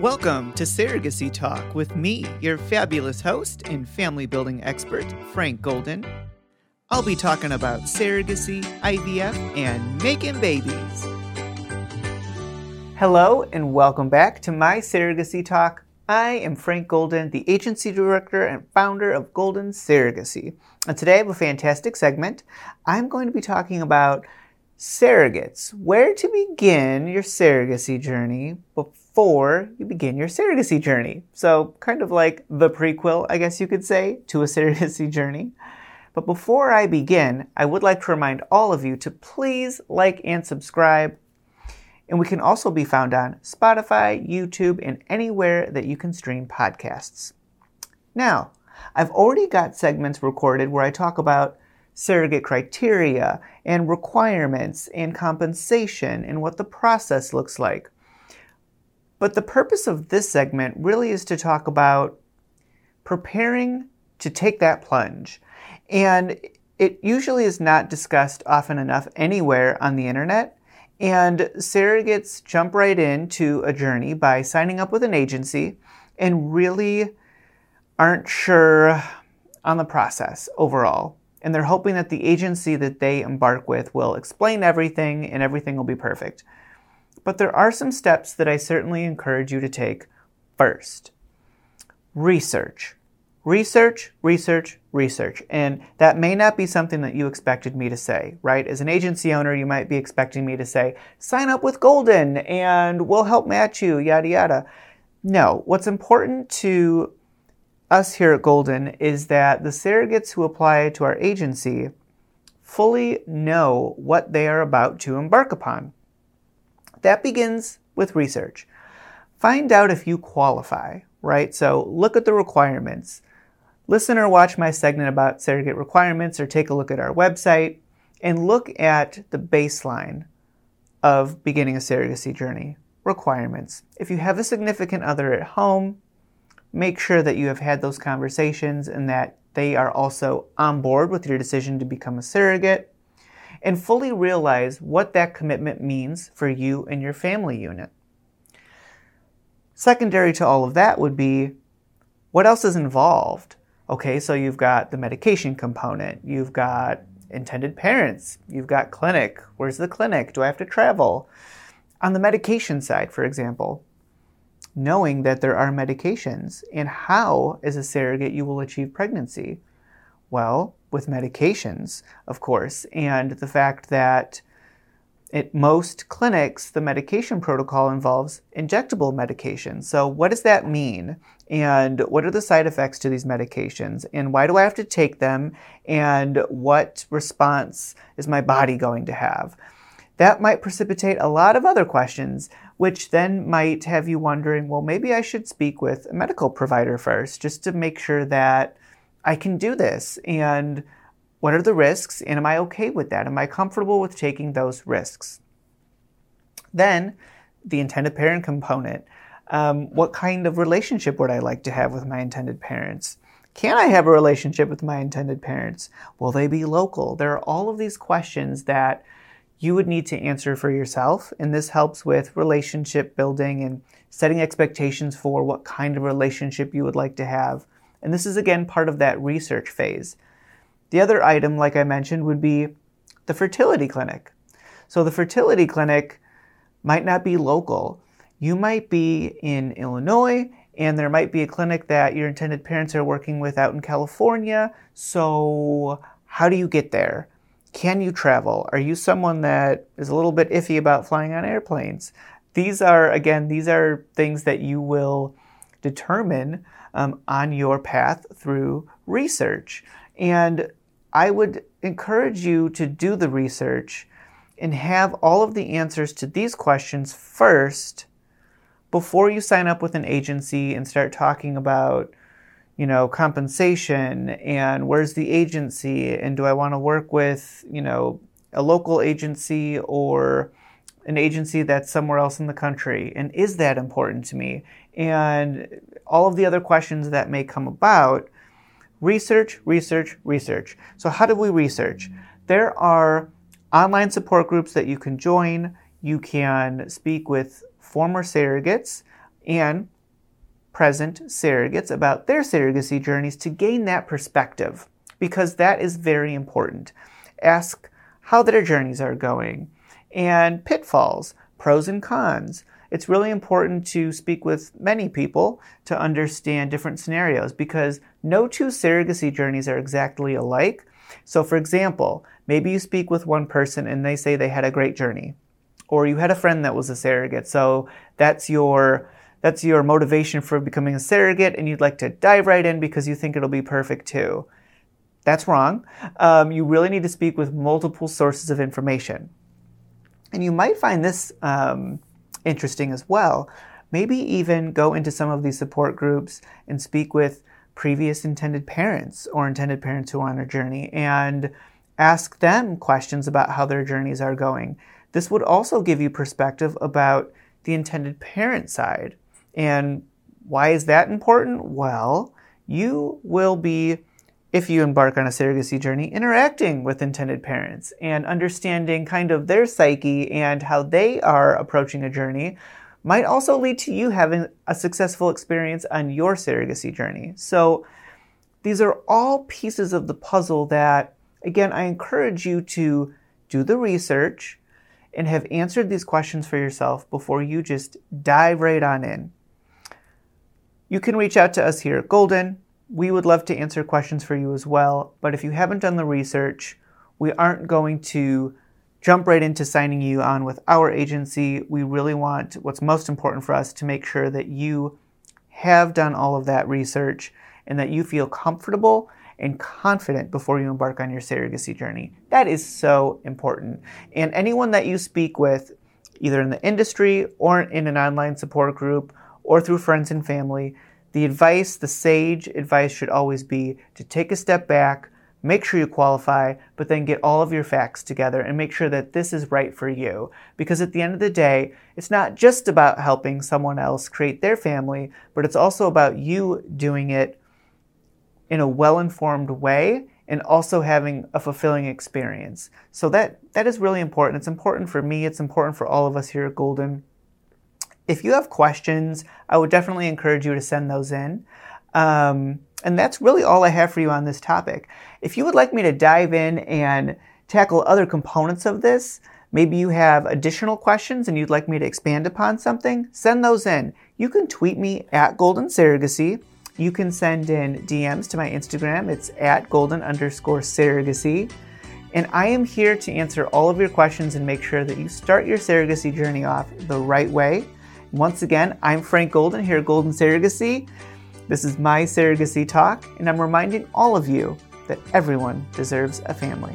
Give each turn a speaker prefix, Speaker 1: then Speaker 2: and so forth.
Speaker 1: Welcome to Surrogacy Talk with me, your fabulous host and family building expert, Frank Golden. I'll be talking about surrogacy, IVF, and making babies. Hello, and welcome back to my Surrogacy Talk. I am Frank Golden, the agency director and founder of Golden Surrogacy. And today I have a fantastic segment. I'm going to be talking about surrogates, where to begin your surrogacy journey before you begin your surrogacy journey. So, kind of like the prequel, I guess you could say, to a surrogacy journey. But before I begin, I would like to remind all of you to please like and subscribe. And we can also be found on Spotify, YouTube, and anywhere that you can stream podcasts. Now, I've already got segments recorded where I talk about surrogate criteria and requirements and compensation and what the process looks like. But the purpose of this segment really is to talk about preparing to take that plunge. And it usually is not discussed often enough anywhere on the internet. And surrogates jump right into a journey by signing up with an agency and really aren't sure on the process overall and they're hoping that the agency that they embark with will explain everything and everything will be perfect. But there are some steps that I certainly encourage you to take first. Research. Research, research, research. And that may not be something that you expected me to say, right? As an agency owner, you might be expecting me to say, sign up with Golden and we'll help match you, yada, yada. No, what's important to us here at Golden is that the surrogates who apply to our agency fully know what they are about to embark upon. That begins with research. Find out if you qualify, right? So look at the requirements. Listen or watch my segment about surrogate requirements or take a look at our website and look at the baseline of beginning a surrogacy journey. Requirements. If you have a significant other at home, make sure that you have had those conversations and that they are also on board with your decision to become a surrogate and fully realize what that commitment means for you and your family unit. Secondary to all of that would be what else is involved? Okay, so you've got the medication component, you've got intended parents, you've got clinic. Where's the clinic? Do I have to travel? On the medication side, for example, knowing that there are medications and how, as a surrogate, you will achieve pregnancy. Well, with medications, of course, and the fact that at most clinics, the medication protocol involves injectable medication. So, what does that mean? And what are the side effects to these medications? And why do I have to take them? And what response is my body going to have? That might precipitate a lot of other questions which then might have you wondering, well, maybe I should speak with a medical provider first just to make sure that I can do this. And what are the risks? And am I okay with that? Am I comfortable with taking those risks? Then, the intended parent component. Um, what kind of relationship would I like to have with my intended parents? Can I have a relationship with my intended parents? Will they be local? There are all of these questions that you would need to answer for yourself. And this helps with relationship building and setting expectations for what kind of relationship you would like to have. And this is again part of that research phase. The other item, like I mentioned, would be the fertility clinic. So the fertility clinic might not be local. You might be in Illinois, and there might be a clinic that your intended parents are working with out in California. So, how do you get there? Can you travel? Are you someone that is a little bit iffy about flying on airplanes? These are, again, these are things that you will determine um, on your path through research. And I would encourage you to do the research and have all of the answers to these questions first before you sign up with an agency and start talking about you know, compensation and where's the agency and do I want to work with, you know, a local agency or an agency that's somewhere else in the country and is that important to me? And all of the other questions that may come about, research, research, research. So how do we research? There are online support groups that you can join. You can speak with former surrogates and present surrogates about their surrogacy journeys to gain that perspective because that is very important. Ask how their journeys are going and pitfalls, pros and cons. It's really important to speak with many people to understand different scenarios because no two surrogacy journeys are exactly alike. So, for example, maybe you speak with one person and they say they had a great journey, or you had a friend that was a surrogate. So, that's your that's your motivation for becoming a surrogate, and you'd like to dive right in because you think it'll be perfect too. That's wrong. Um, you really need to speak with multiple sources of information. And you might find this um, interesting as well. Maybe even go into some of these support groups and speak with previous intended parents or intended parents who are on a journey and ask them questions about how their journeys are going. This would also give you perspective about the intended parent side. And why is that important? Well, you will be, if you embark on a surrogacy journey, interacting with intended parents and understanding kind of their psyche and how they are approaching a journey might also lead to you having a successful experience on your surrogacy journey. So these are all pieces of the puzzle that, again, I encourage you to do the research and have answered these questions for yourself before you just dive right on in. You can reach out to us here at Golden. We would love to answer questions for you as well, but if you haven't done the research, we aren't going to jump right into signing you on with our agency. We really want what's most important for us to make sure that you have done all of that research and that you feel comfortable and confident before you embark on your surrogacy journey. That is so important. And anyone that you speak with, either in the industry or in an online support group or through friends and family, the advice, the sage advice should always be to take a step back, make sure you qualify, but then get all of your facts together and make sure that this is right for you. Because at the end of the day, it's not just about helping someone else create their family, but it's also about you doing it in a well informed way and also having a fulfilling experience. So that, that is really important. It's important for me, it's important for all of us here at Golden. If you have questions, I would definitely encourage you to send those in. Um, and that's really all I have for you on this topic. If you would like me to dive in and tackle other components of this, maybe you have additional questions and you'd like me to expand upon something, send those in. You can tweet me at Golden Surrogacy. You can send in DMs to my Instagram. It's at golden underscore surrogacy. And I am here to answer all of your questions and make sure that you start your surrogacy journey off the right way. Once again, I'm Frank Golden here at Golden Surrogacy. This is my surrogacy talk, and I'm reminding all of you that everyone deserves a family.